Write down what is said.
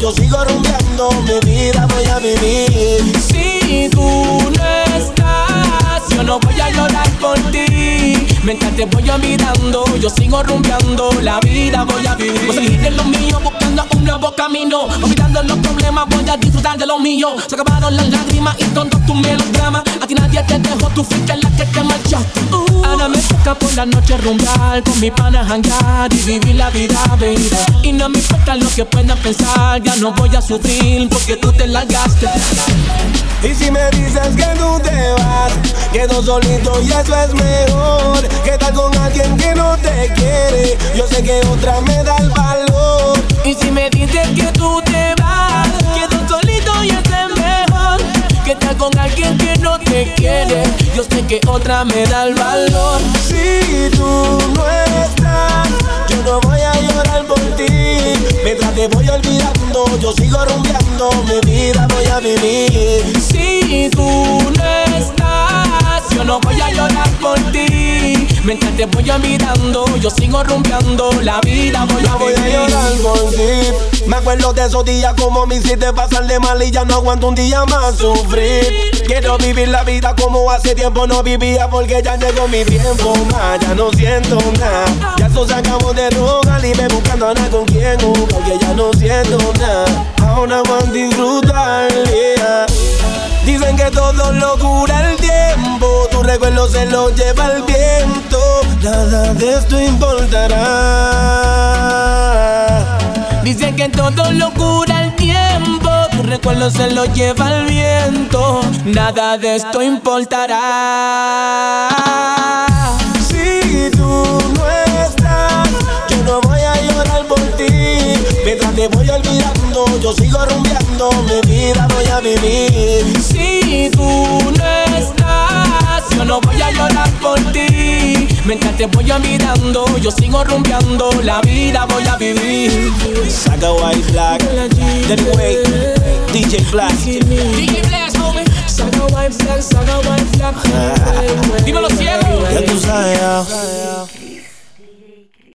yo sigo rumbeando, mi vida voy a vivir. Si tú no estás, yo no voy a llorar por ti. Mientras te voy olvidando, yo sigo rumbeando, la vida voy a vivir. Voy a seguir en lo mío, buscando un nuevo camino. Olvidando los problemas, voy a disfrutar de lo mío. Se acabaron las lágrimas y todos tus melodramas. A ti nadie te dejó, tú fuiste la que te marchaste. Me toca por la noche rumbear, con mi pana hangar y vivir la vida, baby. Y no me importa lo que puedan pensar, ya no voy a sufrir porque tú te largaste. Y si me dices que tú te vas, quedo solito y eso es mejor. Que estás con alguien que no te quiere, yo sé que otra me da el valor. Y si me dices que tú te vas, que otra me da el valor. Si tú no estás, yo no voy a llorar por ti. Mientras te voy olvidando, yo sigo rumbeando, mi vida voy a vivir. Si tú no estás, yo no voy a llorar por ti. Mientras te voy olvidando, yo sigo rumbeando, la vida voy a voy a llorar por ti. Me acuerdo de esos días como me hiciste pasarle mal y ya no aguanto un día más sufrir. Quiero vivir la vida como hace tiempo no vivía porque ya llegó mi tiempo más. Ya no siento nada. Ya eso se acabó de rogar y me buscando a nada con quien porque ya no siento nada. Ahora voy a disfrutar. yeah. Dicen que todo lo cura el tiempo, tu recuerdo se lo lleva el viento. Nada de esto importará. Que todo lo cura el tiempo, tu recuerdo se lo lleva el viento, nada de esto importará. Si tú no estás, yo no voy a llorar por ti. Mientras te voy olvidando, yo sigo rumbeando, mi vida voy a vivir. Mientras te voy olvidando, yo sigo rumbeando, la vida voy a vivir. Saga White Black, Way, DJ Black. DJ homie. Saga white flag, saga white